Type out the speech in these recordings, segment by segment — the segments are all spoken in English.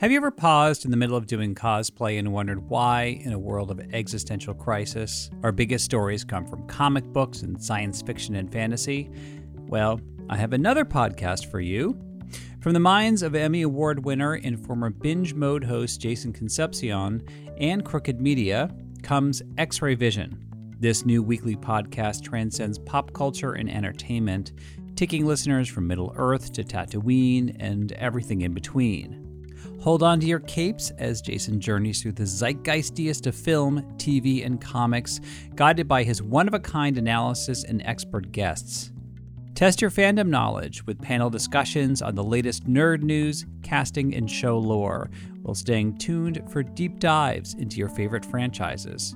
Have you ever paused in the middle of doing cosplay and wondered why, in a world of existential crisis, our biggest stories come from comic books and science fiction and fantasy? Well, I have another podcast for you. From the minds of Emmy Award winner and former binge mode host Jason Concepcion and Crooked Media comes X Ray Vision. This new weekly podcast transcends pop culture and entertainment, taking listeners from Middle Earth to Tatooine and everything in between. Hold on to your capes as Jason journeys through the zeitgeistiest of film, TV, and comics, guided by his one of a kind analysis and expert guests. Test your fandom knowledge with panel discussions on the latest nerd news, casting, and show lore, while staying tuned for deep dives into your favorite franchises.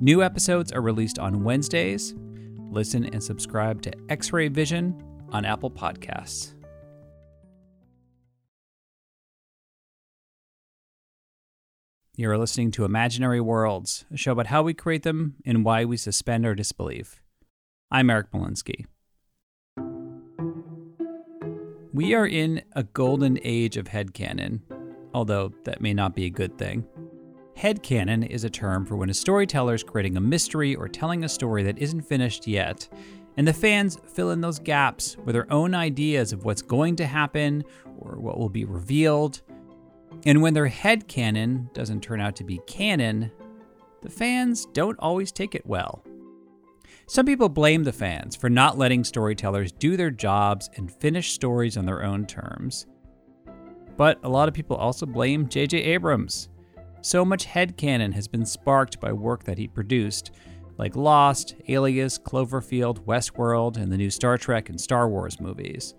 New episodes are released on Wednesdays. Listen and subscribe to X Ray Vision on Apple Podcasts. You're listening to Imaginary Worlds, a show about how we create them and why we suspend our disbelief. I'm Eric Molinsky. We are in a golden age of headcanon, although that may not be a good thing. Headcanon is a term for when a storyteller is creating a mystery or telling a story that isn't finished yet, and the fans fill in those gaps with their own ideas of what's going to happen or what will be revealed and when their head canon doesn't turn out to be canon, the fans don't always take it well. Some people blame the fans for not letting storytellers do their jobs and finish stories on their own terms. But a lot of people also blame J.J. Abrams. So much head headcanon has been sparked by work that he produced, like Lost, Alias, Cloverfield, Westworld, and the new Star Trek and Star Wars movies.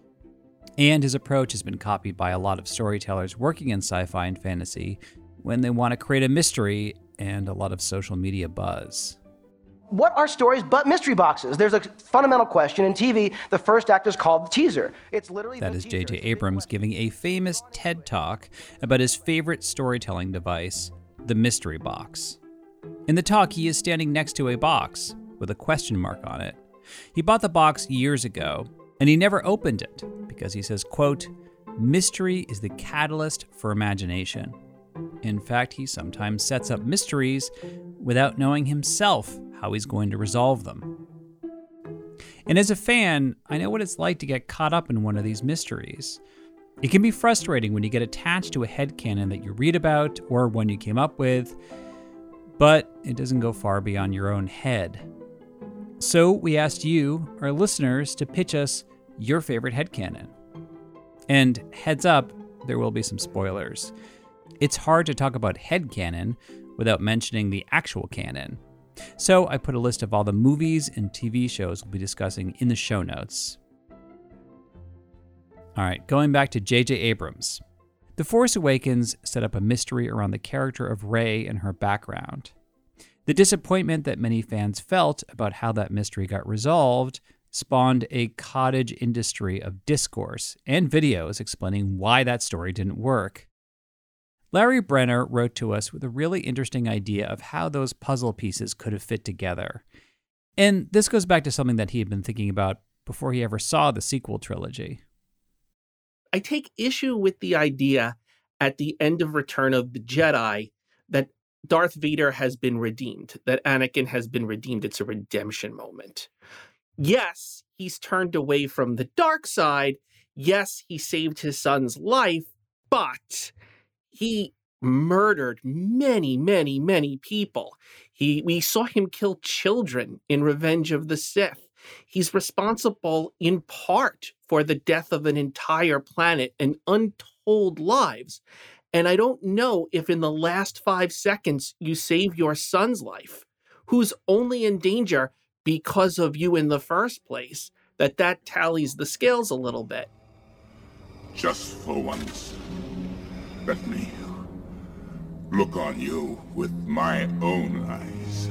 And his approach has been copied by a lot of storytellers working in sci fi and fantasy when they want to create a mystery and a lot of social media buzz. What are stories but mystery boxes? There's a fundamental question in TV. The first act is called the teaser. It's literally that is J.J. Abrams giving a famous TED talk about his favorite storytelling device, the mystery box. In the talk, he is standing next to a box with a question mark on it. He bought the box years ago and he never opened it because he says, quote, mystery is the catalyst for imagination. In fact, he sometimes sets up mysteries without knowing himself how he's going to resolve them. And as a fan, I know what it's like to get caught up in one of these mysteries. It can be frustrating when you get attached to a headcanon that you read about or one you came up with, but it doesn't go far beyond your own head. So we asked you, our listeners, to pitch us your favorite headcanon. And heads up, there will be some spoilers. It's hard to talk about headcanon without mentioning the actual canon. So I put a list of all the movies and TV shows we'll be discussing in the show notes. All right, going back to J.J. Abrams. The Force Awakens set up a mystery around the character of Rey and her background. The disappointment that many fans felt about how that mystery got resolved spawned a cottage industry of discourse and videos explaining why that story didn't work. Larry Brenner wrote to us with a really interesting idea of how those puzzle pieces could have fit together. And this goes back to something that he had been thinking about before he ever saw the sequel trilogy. I take issue with the idea at the end of Return of the Jedi that Darth Vader has been redeemed, that Anakin has been redeemed. It's a redemption moment yes, he's turned away from the dark side. Yes, he saved his son's life, but he murdered many, many, many people. He we saw him kill children in Revenge of the Sith. He's responsible in part for the death of an entire planet and untold lives. And I don't know if in the last five seconds you save your son's life, who's only in danger because of you in the first place, that that tallies the scales a little bit. Just for once, let me look on you with my own eyes.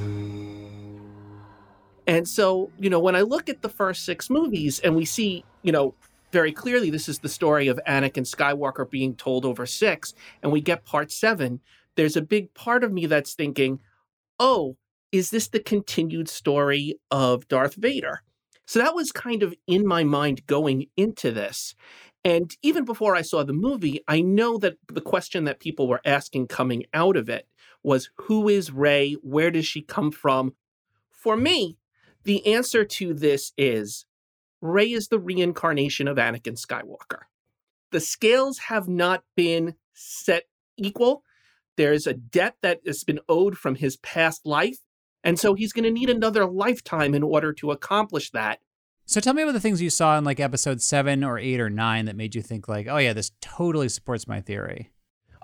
And so, you know, when I look at the first six movies and we see, you know, very clearly this is the story of Anakin Skywalker being told over six, and we get part seven, there's a big part of me that's thinking, oh, is this the continued story of Darth Vader? So that was kind of in my mind going into this. And even before I saw the movie, I know that the question that people were asking coming out of it was who is Rey? Where does she come from? For me, the answer to this is Rey is the reincarnation of Anakin Skywalker. The scales have not been set equal. There's a debt that has been owed from his past life. And so he's going to need another lifetime in order to accomplish that. So tell me about the things you saw in like episode seven or eight or nine that made you think like, oh yeah, this totally supports my theory.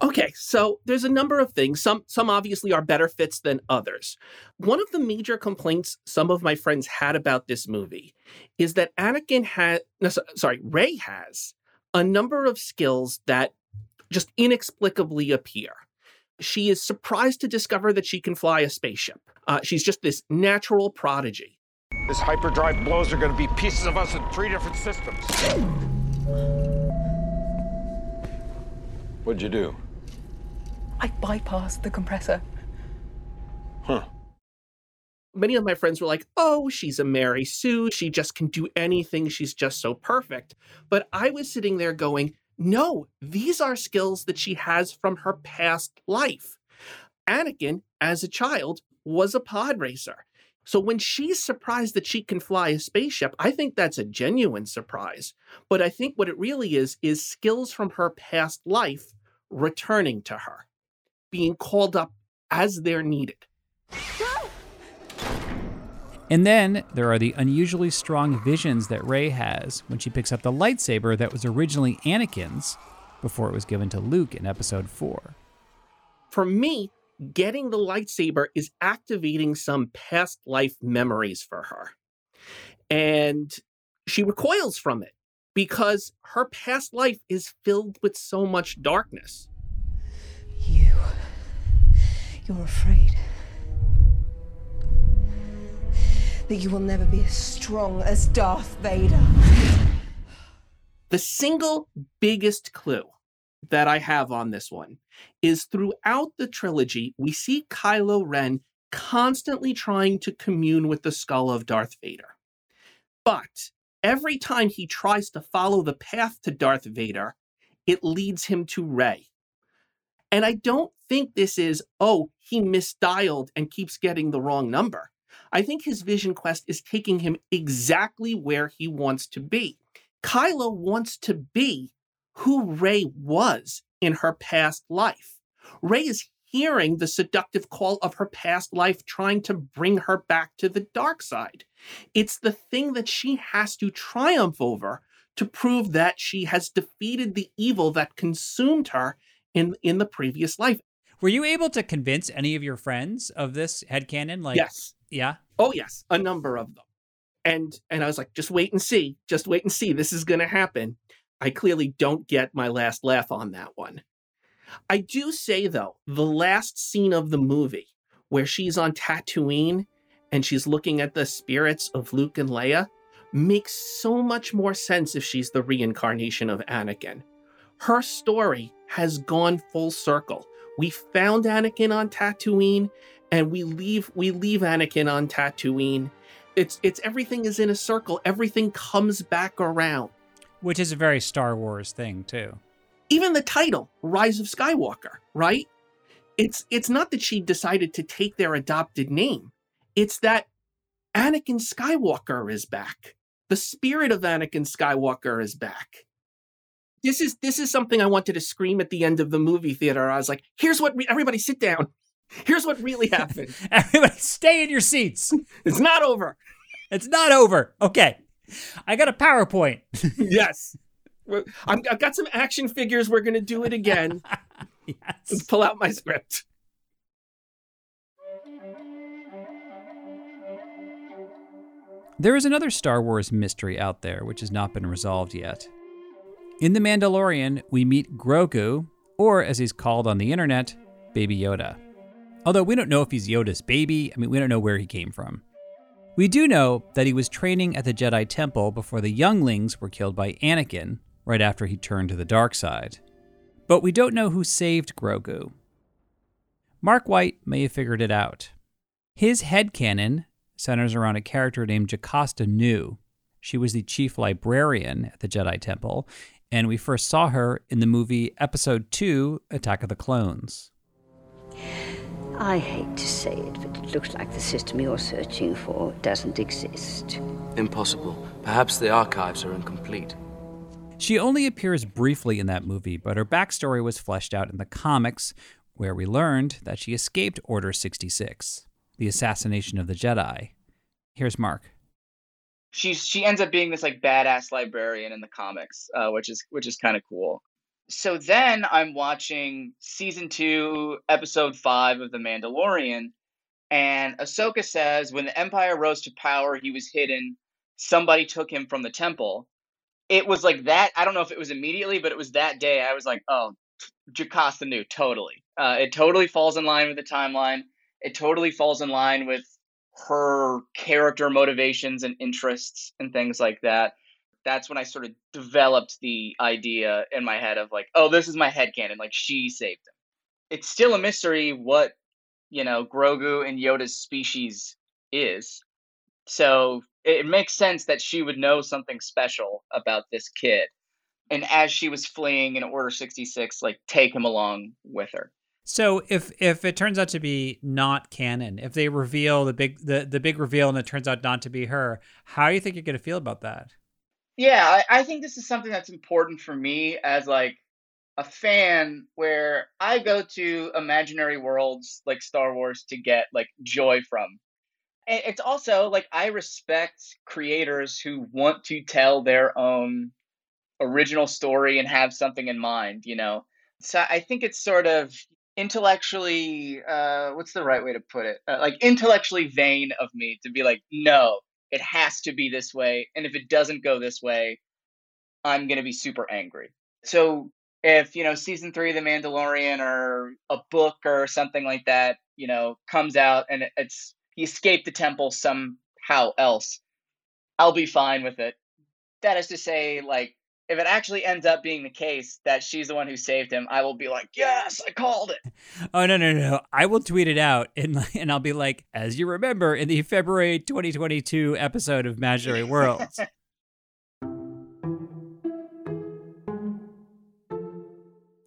Okay, so there's a number of things. Some some obviously are better fits than others. One of the major complaints some of my friends had about this movie is that Anakin had no, sorry, Rey has a number of skills that just inexplicably appear. She is surprised to discover that she can fly a spaceship. Uh, she's just this natural prodigy. This hyperdrive blows are going to be pieces of us in three different systems. What'd you do? I bypassed the compressor. Huh. Many of my friends were like, oh, she's a Mary Sue. She just can do anything. She's just so perfect. But I was sitting there going, no, these are skills that she has from her past life. Anakin, as a child, was a pod racer. So when she's surprised that she can fly a spaceship, I think that's a genuine surprise. But I think what it really is, is skills from her past life returning to her being called up as they're needed. And then there are the unusually strong visions that Rey has when she picks up the lightsaber that was originally Anakin's before it was given to Luke in episode 4. For me, getting the lightsaber is activating some past life memories for her. And she recoils from it because her past life is filled with so much darkness. You. You're afraid. That you will never be as strong as Darth Vader. The single biggest clue that I have on this one is throughout the trilogy, we see Kylo Ren constantly trying to commune with the skull of Darth Vader. But every time he tries to follow the path to Darth Vader, it leads him to Rey. And I don't think this is, oh, he misdialed and keeps getting the wrong number. I think his vision quest is taking him exactly where he wants to be. Kylo wants to be who Rey was in her past life. Rey is hearing the seductive call of her past life trying to bring her back to the dark side. It's the thing that she has to triumph over to prove that she has defeated the evil that consumed her in in the previous life. Were you able to convince any of your friends of this headcanon? Like Yes. Yeah. Oh yes, a number of them. And and I was like, just wait and see. Just wait and see. This is gonna happen. I clearly don't get my last laugh on that one. I do say though, the last scene of the movie where she's on Tatooine and she's looking at the spirits of Luke and Leia makes so much more sense if she's the reincarnation of Anakin. Her story has gone full circle. We found Anakin on Tatooine and we leave we leave Anakin on Tatooine. It's it's everything is in a circle. Everything comes back around. Which is a very Star Wars thing too. Even the title, Rise of Skywalker, right? It's it's not that she decided to take their adopted name. It's that Anakin Skywalker is back. The spirit of Anakin Skywalker is back. this is this is something I wanted to scream at the end of the movie theater. I was like, "Here's what re- everybody sit down. Here's what really happened. Everybody stay in your seats. it's not over." It's not over. Okay. I got a PowerPoint. yes. I'm, I've got some action figures. We're going to do it again. yes. Let's yes. pull out my script. There is another Star Wars mystery out there which has not been resolved yet. In The Mandalorian, we meet Grogu, or as he's called on the internet, Baby Yoda. Although we don't know if he's Yoda's baby, I mean, we don't know where he came from. We do know that he was training at the Jedi Temple before the younglings were killed by Anakin, right after he turned to the dark side. But we don't know who saved Grogu. Mark White may have figured it out. His head headcanon centers around a character named Jocasta Nu. She was the chief librarian at the Jedi Temple, and we first saw her in the movie Episode 2 Attack of the Clones. I hate to say it, but it looks like the system you're searching for doesn't exist. Impossible. Perhaps the archives are incomplete. She only appears briefly in that movie, but her backstory was fleshed out in the comics, where we learned that she escaped Order 66, the assassination of the Jedi. Here's Mark. she's she ends up being this like badass librarian in the comics, uh, which is which is kind of cool. So then I'm watching season two, episode five of The Mandalorian, and Ahsoka says when the Empire rose to power, he was hidden. Somebody took him from the temple. It was like that. I don't know if it was immediately, but it was that day. I was like, oh, Jocasta Nu totally. Uh, it totally falls in line with the timeline. It totally falls in line with her character motivations and interests and things like that. That's when I sort of developed the idea in my head of like, oh, this is my head headcanon. Like she saved him. It's still a mystery what, you know, Grogu and Yoda's species is. So it makes sense that she would know something special about this kid. And as she was fleeing in Order 66, like take him along with her. So if if it turns out to be not canon, if they reveal the big the, the big reveal and it turns out not to be her, how do you think you're gonna feel about that? Yeah, I, I think this is something that's important for me as like a fan where I go to imaginary worlds like Star Wars to get like joy from. It's also like I respect creators who want to tell their own original story and have something in mind, you know. So I think it's sort of intellectually uh what's the right way to put it? Uh, like intellectually vain of me to be like no, it has to be this way and if it doesn't go this way, I'm going to be super angry. So if, you know, season 3 of The Mandalorian or a book or something like that, you know, comes out and it's he escaped the temple somehow else, I'll be fine with it. That is to say like if it actually ends up being the case that she's the one who saved him, I will be like, "Yes, I called it." Oh no no no! I will tweet it out and and I'll be like, as you remember in the February 2022 episode of Imaginary Worlds.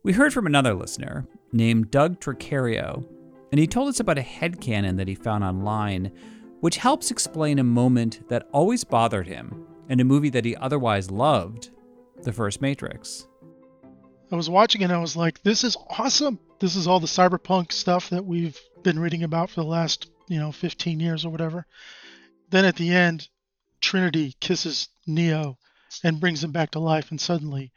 we heard from another listener named Doug Tricarico, and he told us about a headcanon that he found online, which helps explain a moment that always bothered him in a movie that he otherwise loved, The First Matrix. I was watching it and I was like, this is awesome. This is all the cyberpunk stuff that we've been reading about for the last, you know, 15 years or whatever. Then at the end, Trinity kisses Neo and brings him back to life, and suddenly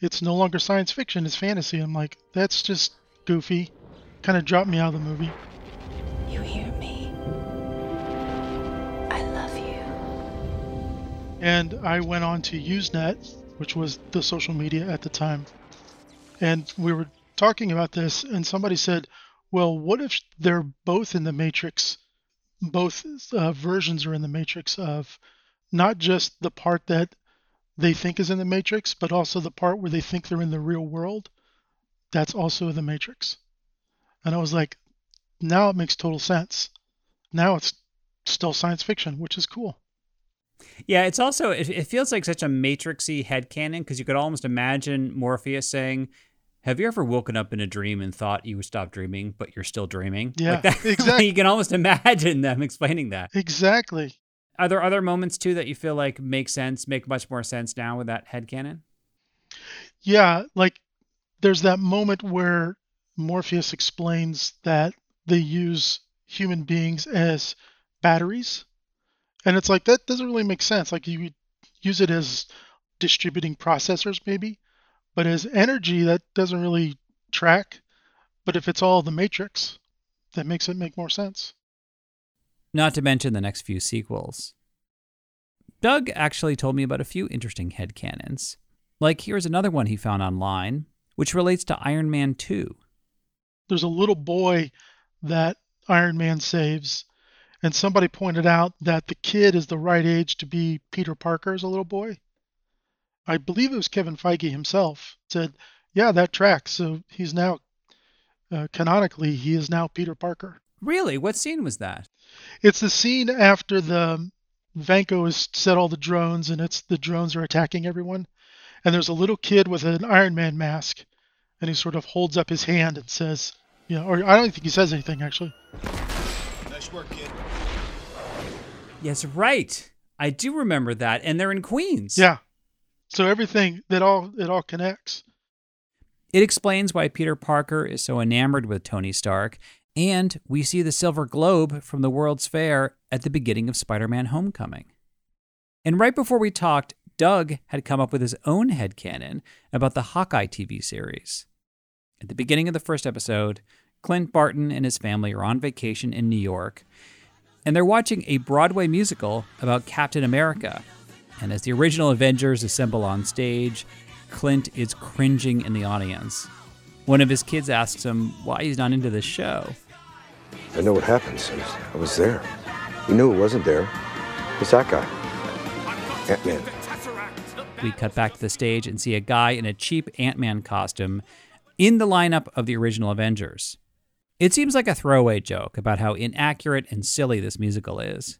it's no longer science fiction, it's fantasy. I'm like, that's just goofy. Kind of dropped me out of the movie. You hear me? I love you. And I went on to Usenet, which was the social media at the time. And we were talking about this, and somebody said, well, what if they're both in the Matrix? Both uh, versions are in the Matrix of not just the part that they think is in the Matrix, but also the part where they think they're in the real world. That's also the Matrix. And I was like, now it makes total sense. Now it's still science fiction, which is cool. Yeah, it's also it, it feels like such a matrixy headcanon because you could almost imagine Morpheus saying, "Have you ever woken up in a dream and thought you would stop dreaming, but you're still dreaming?" Yeah, like that. exactly. you can almost imagine them explaining that. Exactly. Are there other moments too that you feel like make sense, make much more sense now with that head headcanon? Yeah, like there's that moment where Morpheus explains that they use human beings as batteries. And it's like that doesn't really make sense. Like you use it as distributing processors maybe, but as energy that doesn't really track. But if it's all the matrix, that makes it make more sense. Not to mention the next few sequels. Doug actually told me about a few interesting headcanons. Like here's another one he found online, which relates to Iron Man 2. There's a little boy that Iron Man saves, and somebody pointed out that the kid is the right age to be Peter Parker as a little boy. I believe it was Kevin Feige himself said, "Yeah, that tracks." So he's now uh, canonically he is now Peter Parker. Really? What scene was that? It's the scene after the Vanko has set all the drones and it's the drones are attacking everyone. And there's a little kid with an Iron Man mask and he sort of holds up his hand and says, you know, or I don't think he says anything actually. Nice work, kid. Yes, right. I do remember that and they're in Queens. Yeah. So everything that all it all connects. It explains why Peter Parker is so enamored with Tony Stark and we see the Silver Globe from the World's Fair at the beginning of Spider Man Homecoming. And right before we talked, Doug had come up with his own headcanon about the Hawkeye TV series. At the beginning of the first episode, Clint Barton and his family are on vacation in New York, and they're watching a Broadway musical about Captain America. And as the original Avengers assemble on stage, Clint is cringing in the audience. One of his kids asks him why he's not into the show. I know what happens. I was there. You knew it wasn't there. It's that guy. Ant-Man. We cut back to the stage and see a guy in a cheap Ant-Man costume in the lineup of the original Avengers. It seems like a throwaway joke about how inaccurate and silly this musical is.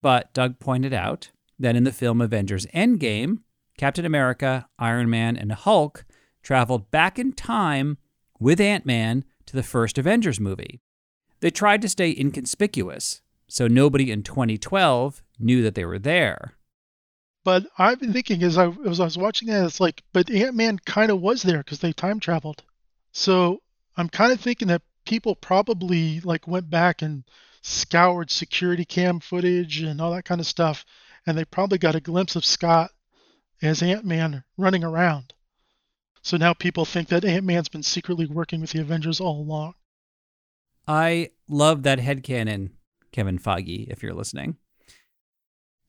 But Doug pointed out that in the film Avengers Endgame, Captain America, Iron Man, and Hulk traveled back in time with Ant Man to the first Avengers movie. They tried to stay inconspicuous, so nobody in 2012 knew that they were there. But I've been thinking as I, as I was watching that, it's like, but Ant Man kind of was there because they time traveled. So I'm kind of thinking that people probably like went back and scoured security cam footage and all that kind of stuff, and they probably got a glimpse of Scott as Ant Man running around. So now people think that Ant Man's been secretly working with the Avengers all along. I love that headcanon, Kevin Feige, if you're listening.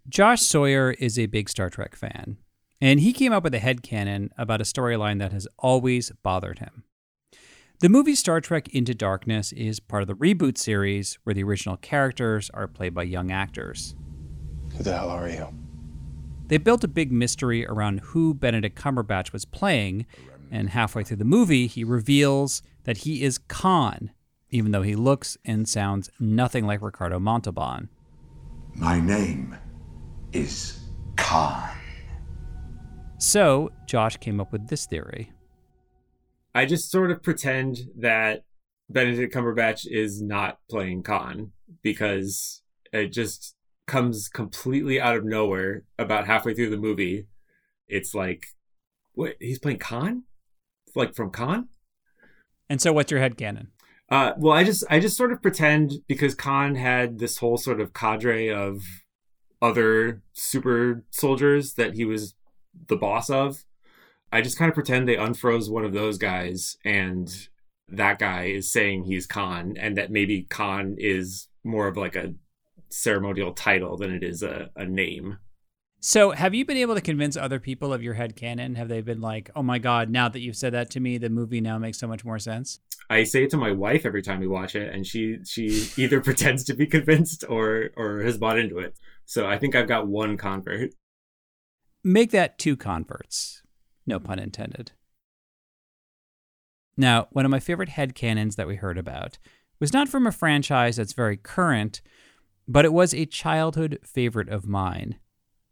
Josh Sawyer is a big Star Trek fan, and he came up with a headcanon about a storyline that has always bothered him. The movie Star Trek Into Darkness is part of the reboot series where the original characters are played by young actors. Who the hell are you? They built a big mystery around who Benedict Cumberbatch was playing, and halfway through the movie, he reveals that he is Khan, even though he looks and sounds nothing like Ricardo Montalban. My name is Khan. So, Josh came up with this theory. I just sort of pretend that Benedict Cumberbatch is not playing Khan because it just comes completely out of nowhere about halfway through the movie. It's like, what? He's playing Khan? Like from Khan? And so, what's your head canon? Uh, well, I just I just sort of pretend because Khan had this whole sort of cadre of other super soldiers that he was the boss of. I just kind of pretend they unfroze one of those guys and that guy is saying he's Khan and that maybe Khan is more of like a ceremonial title than it is a, a name. So, have you been able to convince other people of your head canon? Have they been like, "Oh my god, now that you've said that to me, the movie now makes so much more sense"? I say it to my wife every time we watch it, and she she either pretends to be convinced or or has bought into it. So I think I've got one convert. Make that two converts. No pun intended. Now, one of my favorite head canons that we heard about was not from a franchise that's very current, but it was a childhood favorite of mine.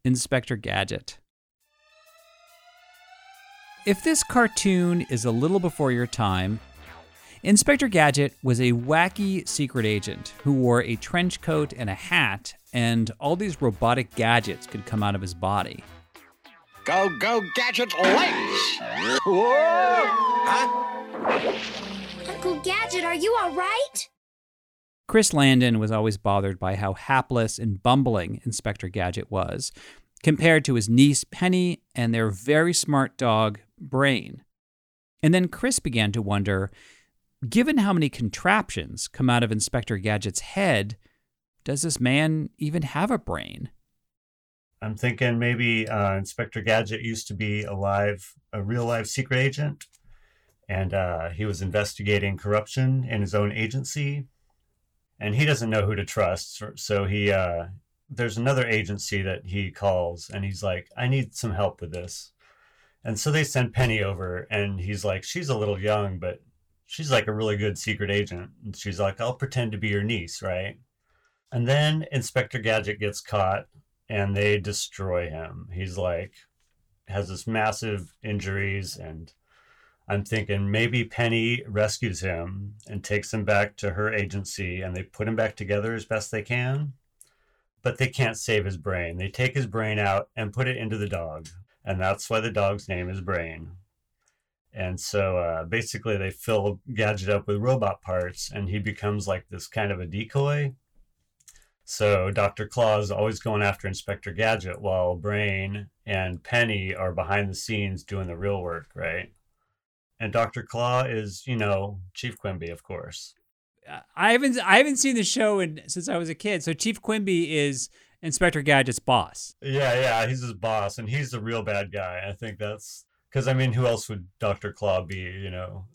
Inspector Gadget. If this cartoon is a little before your time, Inspector Gadget was a wacky secret agent who wore a trench coat and a hat, and all these robotic gadgets could come out of his body. Go, go, Gadget legs! Whoa! Huh? Uncle Gadget, are you all right? Chris Landon was always bothered by how hapless and bumbling Inspector Gadget was, compared to his niece Penny and their very smart dog, Brain. And then Chris began to wonder given how many contraptions come out of Inspector Gadget's head, does this man even have a brain? I'm thinking maybe uh, Inspector Gadget used to be alive, a real life secret agent, and uh, he was investigating corruption in his own agency, and he doesn't know who to trust. So he, uh, there's another agency that he calls, and he's like, "I need some help with this," and so they send Penny over, and he's like, "She's a little young, but she's like a really good secret agent," and she's like, "I'll pretend to be your niece, right?" And then Inspector Gadget gets caught and they destroy him. He's like has this massive injuries and I'm thinking maybe Penny rescues him and takes him back to her agency and they put him back together as best they can. But they can't save his brain. They take his brain out and put it into the dog. And that's why the dog's name is Brain. And so uh, basically, they fill Gadget up with robot parts and he becomes like this kind of a decoy so Dr. Claw is always going after Inspector Gadget while Brain and Penny are behind the scenes doing the real work, right? And Dr. Claw is, you know, Chief Quimby, of course. I haven't I haven't seen the show in, since I was a kid. So Chief Quimby is Inspector Gadget's boss. Yeah, yeah, he's his boss, and he's the real bad guy. I think that's because I mean, who else would Dr. Claw be? You know,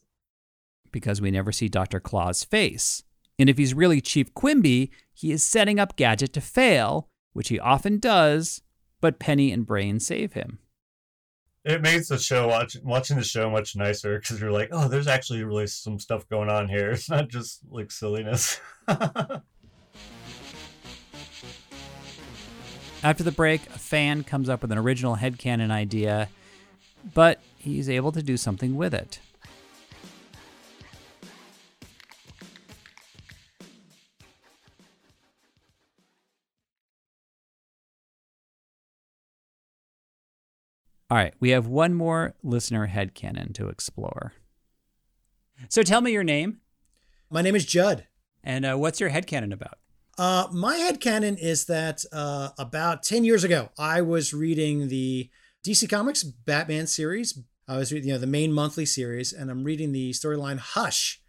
because we never see Dr. Claw's face. And if he's really Chief Quimby, he is setting up Gadget to fail, which he often does, but Penny and Brain save him. It makes the show watch, watching the show much nicer because you're like, oh, there's actually really some stuff going on here. It's not just like silliness. After the break, a fan comes up with an original headcanon idea, but he's able to do something with it. All right, we have one more listener headcanon to explore. So tell me your name. My name is Judd. And uh, what's your headcanon about? Uh, my headcanon is that uh, about 10 years ago, I was reading the DC Comics Batman series. I was reading you know, the main monthly series, and I'm reading the storyline Hush.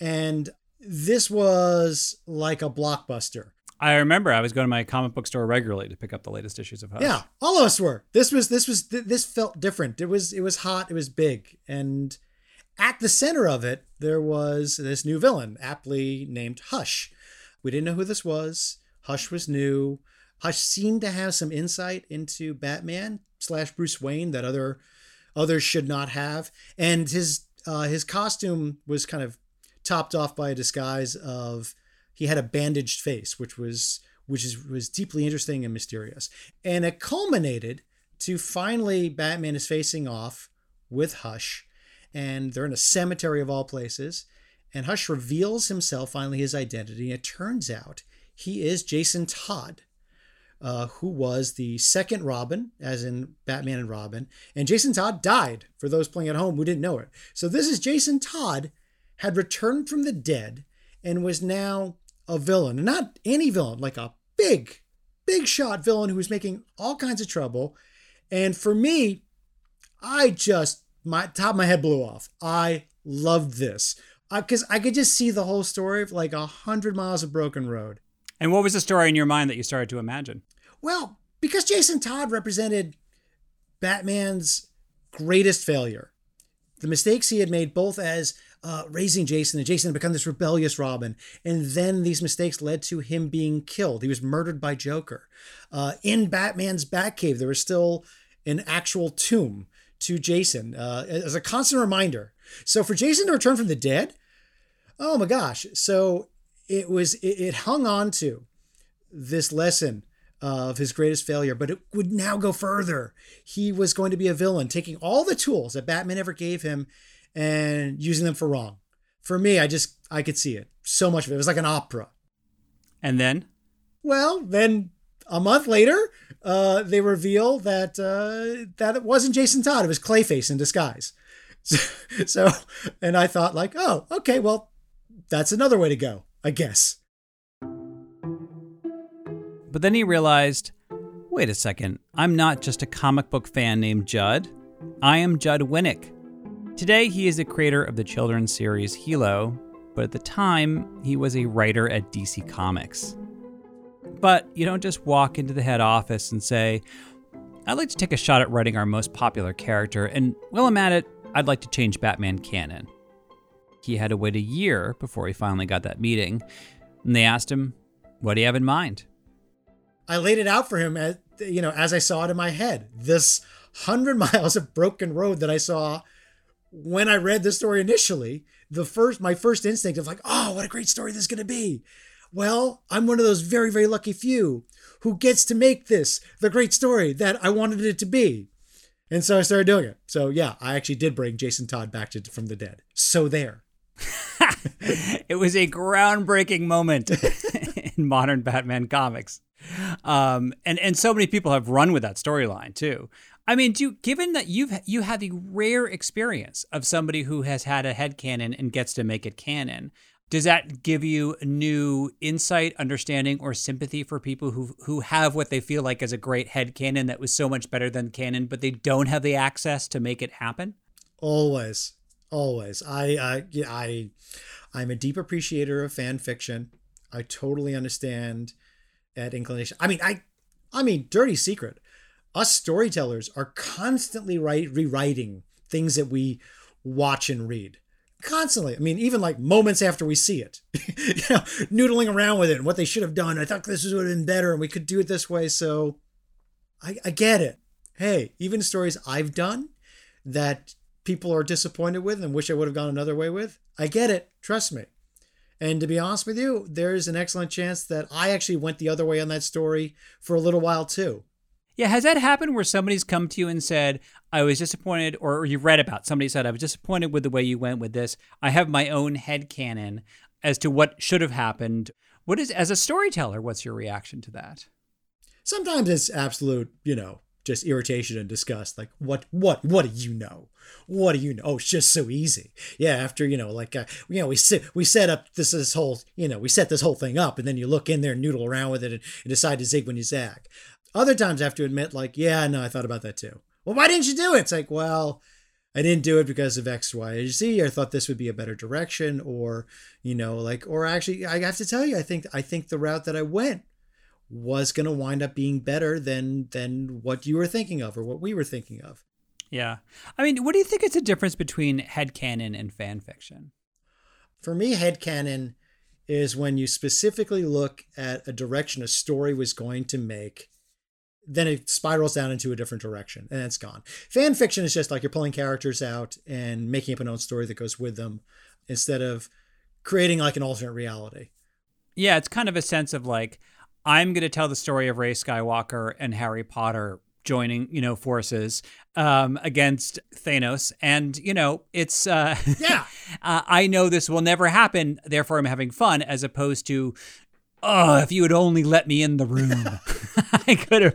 And this was like a blockbuster. I remember I was going to my comic book store regularly to pick up the latest issues of Hush. Yeah, all of us were. This was this was this felt different. It was it was hot. It was big, and at the center of it there was this new villain, aptly named Hush. We didn't know who this was. Hush was new. Hush seemed to have some insight into Batman slash Bruce Wayne that other others should not have, and his uh, his costume was kind of topped off by a disguise of he had a bandaged face, which was which is was deeply interesting and mysterious. And it culminated to finally Batman is facing off with Hush, and they're in a cemetery of all places. And Hush reveals himself finally his identity. And it turns out he is Jason Todd, uh, who was the second Robin, as in Batman and Robin. And Jason Todd died, for those playing at home who didn't know it. So this is Jason Todd had returned from the dead and was now a villain, and not any villain, like a big, big shot villain who was making all kinds of trouble. And for me, I just my top of my head blew off. I loved this because I, I could just see the whole story of like a hundred miles of broken road. And what was the story in your mind that you started to imagine? Well, because Jason Todd represented Batman's greatest failure, the mistakes he had made both as uh, raising Jason, and Jason had become this rebellious Robin. And then these mistakes led to him being killed. He was murdered by Joker. Uh, in Batman's Batcave, there was still an actual tomb to Jason uh, as a constant reminder. So for Jason to return from the dead, oh my gosh! So it was it, it hung on to this lesson of his greatest failure, but it would now go further. He was going to be a villain, taking all the tools that Batman ever gave him and using them for wrong. For me, I just I could see it. So much of it. It was like an opera. And then? Well, then a month later, uh, they reveal that uh, that it wasn't Jason Todd; it was Clayface in disguise. So, so, and I thought, like, oh, okay, well, that's another way to go, I guess. But then he realized wait a second, I'm not just a comic book fan named Judd. I am Judd Winick. Today, he is the creator of the children's series Hilo, but at the time, he was a writer at DC Comics. But you don't just walk into the head office and say, I'd like to take a shot at writing our most popular character, and while I'm at it, I'd like to change Batman canon. He had to wait a year before he finally got that meeting, and they asked him, What do you have in mind? I laid it out for him as you know, as I saw it in my head. This hundred miles of broken road that I saw when I read the story initially, the first my first instinct of like, oh, what a great story this is gonna be. Well, I'm one of those very, very lucky few who gets to make this the great story that I wanted it to be. And so I started doing it. So yeah, I actually did bring Jason Todd back to, from the dead. So there. it was a groundbreaking moment in modern Batman comics. Um, and and so many people have run with that storyline too. I mean, do given that you've you have the rare experience of somebody who has had a head canon and gets to make it canon, does that give you new insight, understanding, or sympathy for people who who have what they feel like is a great head canon that was so much better than canon, but they don't have the access to make it happen? Always, always. I I I I'm a deep appreciator of fan fiction. I totally understand at inclination. I mean, I, I mean, dirty secret. Us storytellers are constantly write, rewriting things that we watch and read. Constantly. I mean, even like moments after we see it, you know, noodling around with it and what they should have done. I thought this would have been better and we could do it this way. So I, I get it. Hey, even stories I've done that people are disappointed with and wish I would have gone another way with, I get it. Trust me. And to be honest with you, there's an excellent chance that I actually went the other way on that story for a little while too. Yeah, has that happened where somebody's come to you and said, I was disappointed, or you read about somebody said, I was disappointed with the way you went with this. I have my own head canon as to what should have happened. What is, as a storyteller, what's your reaction to that? Sometimes it's absolute, you know, just irritation and disgust. Like, what, what, what do you know? What do you know? Oh, it's just so easy. Yeah, after you know, like, uh, you know, we sit, we set up this this whole, you know, we set this whole thing up, and then you look in there, and noodle around with it, and, and decide to zig when you zag. Other times, I have to admit, like, yeah, no, I thought about that too. Well, why didn't you do it? It's like, well, I didn't do it because of X, Y, Z. I thought this would be a better direction, or you know, like, or actually, I have to tell you, I think I think the route that I went was going to wind up being better than than what you were thinking of or what we were thinking of. Yeah. I mean, what do you think is the difference between head headcanon and fan fiction? For me, head headcanon is when you specifically look at a direction a story was going to make, then it spirals down into a different direction and it's gone. Fan fiction is just like you're pulling characters out and making up an own story that goes with them instead of creating like an alternate reality. Yeah, it's kind of a sense of like, I'm going to tell the story of Rey Skywalker and Harry Potter joining, you know, forces um, against Thanos, and you know, it's uh, yeah. uh, I know this will never happen, therefore I'm having fun, as opposed to. Oh, if you had only let me in the room, I could have.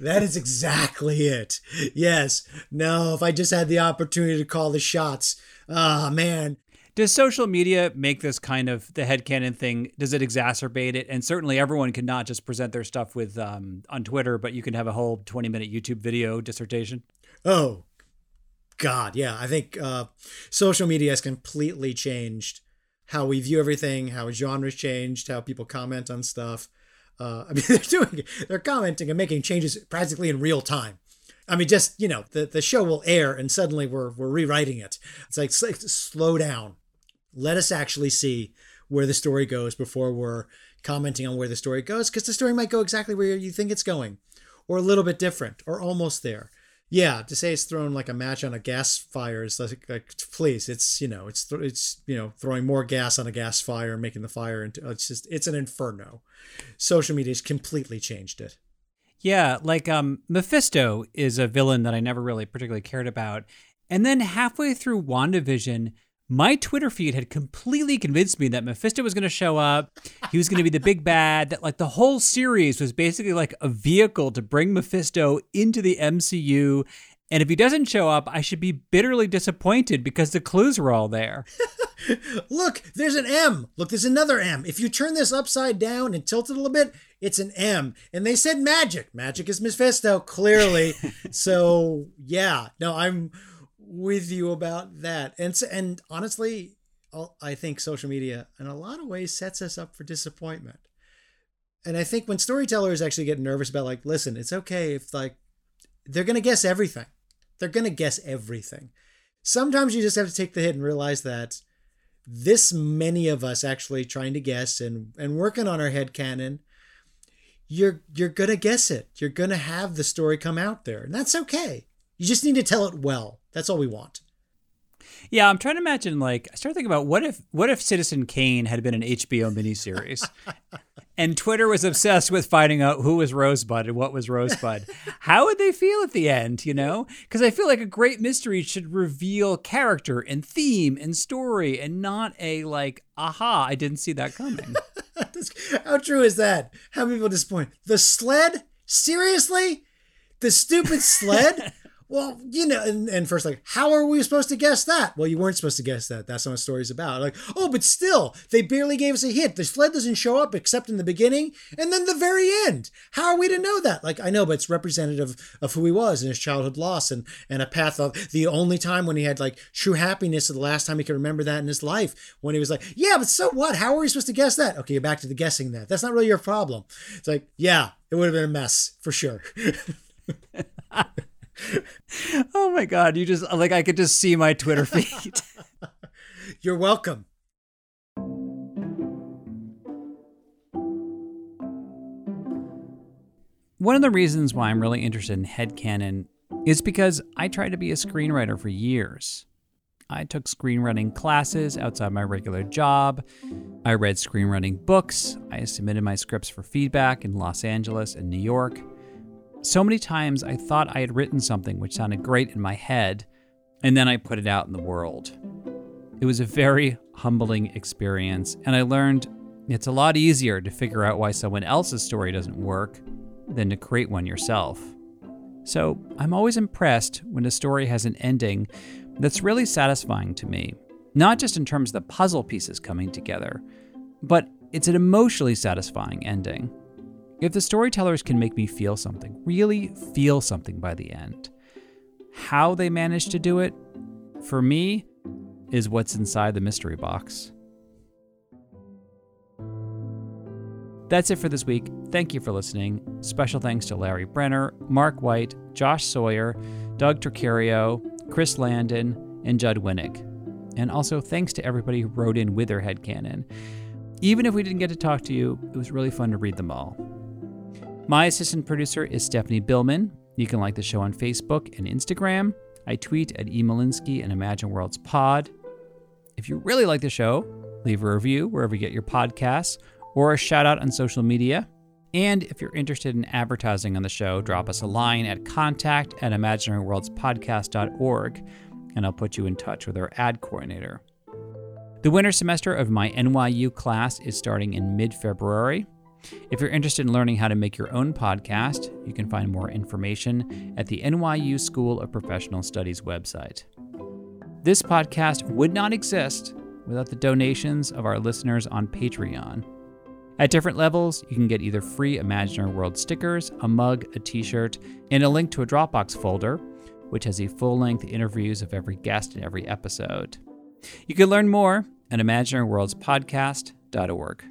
that is exactly it. Yes. No, if I just had the opportunity to call the shots. Ah, oh, man. Does social media make this kind of the headcanon thing? Does it exacerbate it? And certainly everyone can not just present their stuff with um, on Twitter, but you can have a whole 20 minute YouTube video dissertation. Oh, God. Yeah. I think uh, social media has completely changed how we view everything, how genres changed, how people comment on stuff. Uh, I mean, they're doing, they're commenting and making changes practically in real time. I mean, just you know, the, the show will air, and suddenly we're we're rewriting it. It's like slow down, let us actually see where the story goes before we're commenting on where the story goes because the story might go exactly where you think it's going or a little bit different or almost there yeah to say it's thrown like a match on a gas fire is like, like please it's you know it's it's you know throwing more gas on a gas fire making the fire into it's just it's an inferno. Social media's completely changed it. Yeah like um mephisto is a villain that i never really particularly cared about. And then halfway through wandavision my Twitter feed had completely convinced me that Mephisto was going to show up. He was going to be the big bad. That like the whole series was basically like a vehicle to bring Mephisto into the MCU. And if he doesn't show up, I should be bitterly disappointed because the clues were all there. Look, there's an M. Look, there's another M. If you turn this upside down and tilt it a little bit, it's an M. And they said magic. Magic is Mephisto, clearly. so yeah, no, I'm with you about that. And and honestly, I think social media in a lot of ways sets us up for disappointment. And I think when storytellers actually get nervous about like, listen, it's okay if like they're going to guess everything. They're going to guess everything. Sometimes you just have to take the hit and realize that this many of us actually trying to guess and and working on our head canon you're you're going to guess it. You're going to have the story come out there. And that's okay. You just need to tell it well. That's all we want. Yeah, I'm trying to imagine. Like, I started thinking about what if what if Citizen Kane had been an HBO miniseries, and Twitter was obsessed with finding out who was Rosebud and what was Rosebud. How would they feel at the end? You know, because I feel like a great mystery should reveal character and theme and story, and not a like, aha, I didn't see that coming. How true is that? How many people disappoint? The sled? Seriously? The stupid sled? well, you know, and, and first, like, how are we supposed to guess that? Well, you weren't supposed to guess that. That's not what the story's about. Like, oh, but still, they barely gave us a hint. The sled doesn't show up except in the beginning and then the very end. How are we to know that? Like, I know, but it's representative of who he was and his childhood loss and, and a path of the only time when he had like true happiness the last time he could remember that in his life when he was like, yeah, but so what? How are we supposed to guess that? Okay, you're back to the guessing that. That's not really your problem. It's like, yeah, it would have been a mess for sure. oh my god, you just like I could just see my Twitter feed. You're welcome. One of the reasons why I'm really interested in headcanon is because I tried to be a screenwriter for years. I took screenwriting classes outside my regular job. I read screenwriting books. I submitted my scripts for feedback in Los Angeles and New York. So many times I thought I had written something which sounded great in my head, and then I put it out in the world. It was a very humbling experience, and I learned it's a lot easier to figure out why someone else's story doesn't work than to create one yourself. So I'm always impressed when a story has an ending that's really satisfying to me, not just in terms of the puzzle pieces coming together, but it's an emotionally satisfying ending. If the storytellers can make me feel something, really feel something by the end, how they manage to do it, for me, is what's inside the mystery box. That's it for this week. Thank you for listening. Special thanks to Larry Brenner, Mark White, Josh Sawyer, Doug Tricarico, Chris Landon, and Judd Winick. And also thanks to everybody who wrote in with their headcanon. Even if we didn't get to talk to you, it was really fun to read them all. My assistant producer is Stephanie Billman. You can like the show on Facebook and Instagram. I tweet at emolinsky and Imagine Worlds Pod. If you really like the show, leave a review wherever you get your podcasts or a shout out on social media. And if you're interested in advertising on the show, drop us a line at contact at imaginaryworldspodcast.org and I'll put you in touch with our ad coordinator. The winter semester of my NYU class is starting in mid February. If you're interested in learning how to make your own podcast, you can find more information at the NYU School of Professional Studies website. This podcast would not exist without the donations of our listeners on Patreon. At different levels, you can get either free Imaginary World stickers, a mug, a t shirt, and a link to a Dropbox folder, which has the full length interviews of every guest in every episode. You can learn more at imaginaryworldspodcast.org.